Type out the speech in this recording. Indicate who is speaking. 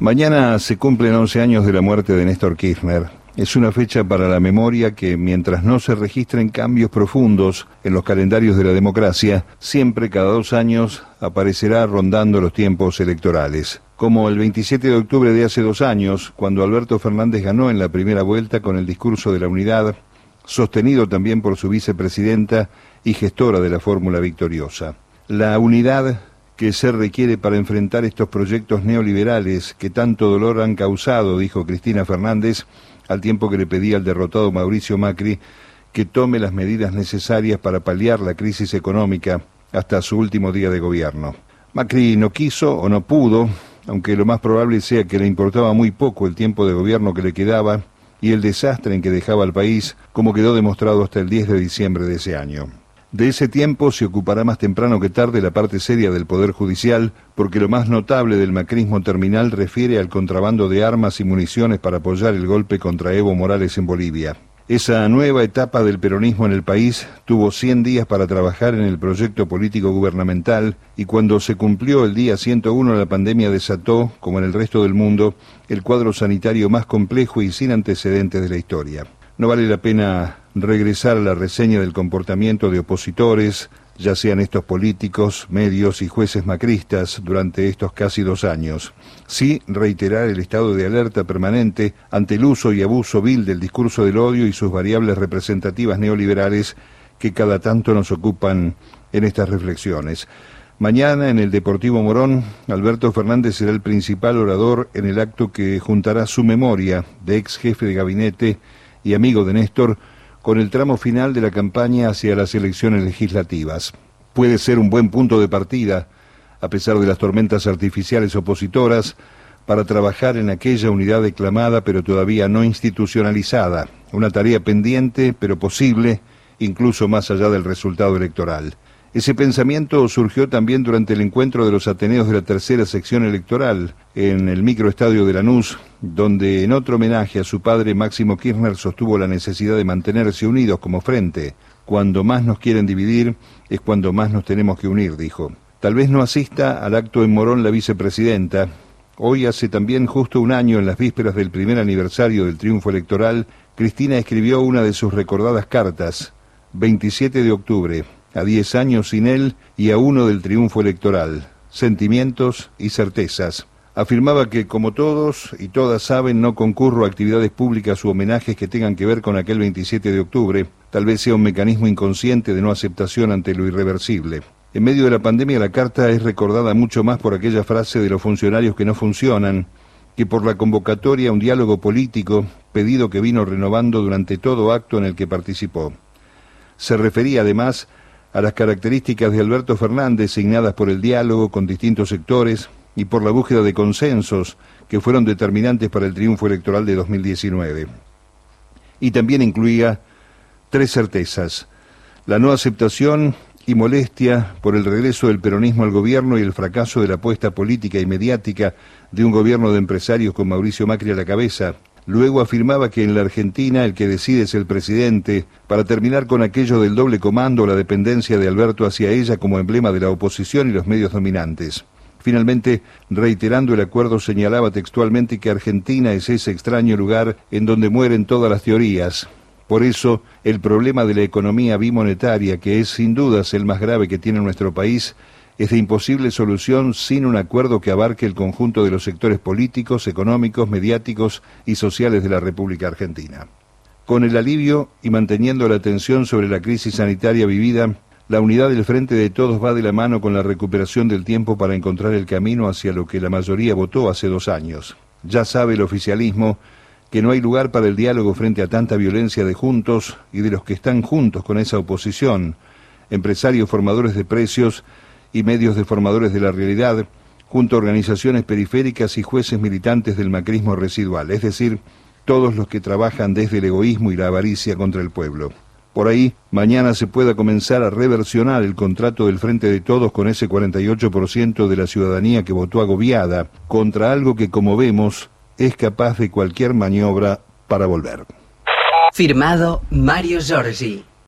Speaker 1: Mañana se cumplen 11 años de la muerte de Néstor Kirchner. Es una fecha para la memoria que, mientras no se registren cambios profundos en los calendarios de la democracia, siempre cada dos años aparecerá rondando los tiempos electorales. Como el 27 de octubre de hace dos años, cuando Alberto Fernández ganó en la primera vuelta con el discurso de la unidad, sostenido también por su vicepresidenta y gestora de la fórmula victoriosa. La unidad que se requiere para enfrentar estos proyectos neoliberales que tanto dolor han causado, dijo Cristina Fernández, al tiempo que le pedía al derrotado Mauricio Macri que tome las medidas necesarias para paliar la crisis económica hasta su último día de gobierno. Macri no quiso o no pudo, aunque lo más probable sea que le importaba muy poco el tiempo de gobierno que le quedaba y el desastre en que dejaba al país, como quedó demostrado hasta el 10 de diciembre de ese año. De ese tiempo se ocupará más temprano que tarde la parte seria del Poder Judicial, porque lo más notable del macrismo terminal refiere al contrabando de armas y municiones para apoyar el golpe contra Evo Morales en Bolivia. Esa nueva etapa del peronismo en el país tuvo 100 días para trabajar en el proyecto político gubernamental y cuando se cumplió el día 101 la pandemia desató, como en el resto del mundo, el cuadro sanitario más complejo y sin antecedentes de la historia. No vale la pena regresar a la reseña del comportamiento de opositores, ya sean estos políticos, medios y jueces macristas durante estos casi dos años. Sí, reiterar el estado de alerta permanente ante el uso y abuso vil del discurso del odio y sus variables representativas neoliberales que cada tanto nos ocupan en estas reflexiones. Mañana en el Deportivo Morón, Alberto Fernández será el principal orador en el acto que juntará su memoria de ex jefe de gabinete y amigo de Néstor con el tramo final de la campaña hacia las elecciones legislativas. Puede ser un buen punto de partida, a pesar de las tormentas artificiales opositoras, para trabajar en aquella unidad declamada pero todavía no institucionalizada, una tarea pendiente pero posible, incluso más allá del resultado electoral. Ese pensamiento surgió también durante el encuentro de los Ateneos de la tercera sección electoral en el microestadio de Lanús, donde en otro homenaje a su padre Máximo Kirchner sostuvo la necesidad de mantenerse unidos como frente. Cuando más nos quieren dividir es cuando más nos tenemos que unir, dijo. Tal vez no asista al acto en Morón la vicepresidenta. Hoy hace también justo un año, en las vísperas del primer aniversario del triunfo electoral, Cristina escribió una de sus recordadas cartas, 27 de octubre, a diez años sin él y a uno del triunfo electoral, sentimientos y certezas. Afirmaba que, como todos y todas saben, no concurro a actividades públicas u homenajes que tengan que ver con aquel 27 de octubre, tal vez sea un mecanismo inconsciente de no aceptación ante lo irreversible. En medio de la pandemia la carta es recordada mucho más por aquella frase de los funcionarios que no funcionan, que por la convocatoria a un diálogo político, pedido que vino renovando durante todo acto en el que participó. Se refería además a las características de Alberto Fernández signadas por el diálogo con distintos sectores y por la búsqueda de consensos que fueron determinantes para el triunfo electoral de 2019. Y también incluía tres certezas, la no aceptación y molestia por el regreso del peronismo al gobierno y el fracaso de la apuesta política y mediática de un gobierno de empresarios con Mauricio Macri a la cabeza, Luego afirmaba que en la Argentina el que decide es el presidente, para terminar con aquello del doble comando la dependencia de Alberto hacia ella como emblema de la oposición y los medios dominantes. Finalmente, reiterando el acuerdo, señalaba textualmente que Argentina es ese extraño lugar en donde mueren todas las teorías. Por eso, el problema de la economía bimonetaria, que es sin dudas el más grave que tiene nuestro país, es de imposible solución sin un acuerdo que abarque el conjunto de los sectores políticos, económicos, mediáticos y sociales de la República Argentina. Con el alivio y manteniendo la atención sobre la crisis sanitaria vivida, la unidad del Frente de Todos va de la mano con la recuperación del tiempo para encontrar el camino hacia lo que la mayoría votó hace dos años. Ya sabe el oficialismo que no hay lugar para el diálogo frente a tanta violencia de juntos y de los que están juntos con esa oposición, empresarios formadores de precios y medios deformadores de la realidad, junto a organizaciones periféricas y jueces militantes del macrismo residual, es decir, todos los que trabajan desde el egoísmo y la avaricia contra el pueblo. Por ahí, mañana se pueda comenzar a reversionar el contrato del Frente de Todos con ese 48% de la ciudadanía que votó agobiada contra algo que, como vemos, es capaz de cualquier maniobra para volver.
Speaker 2: Firmado Mario Giorgi.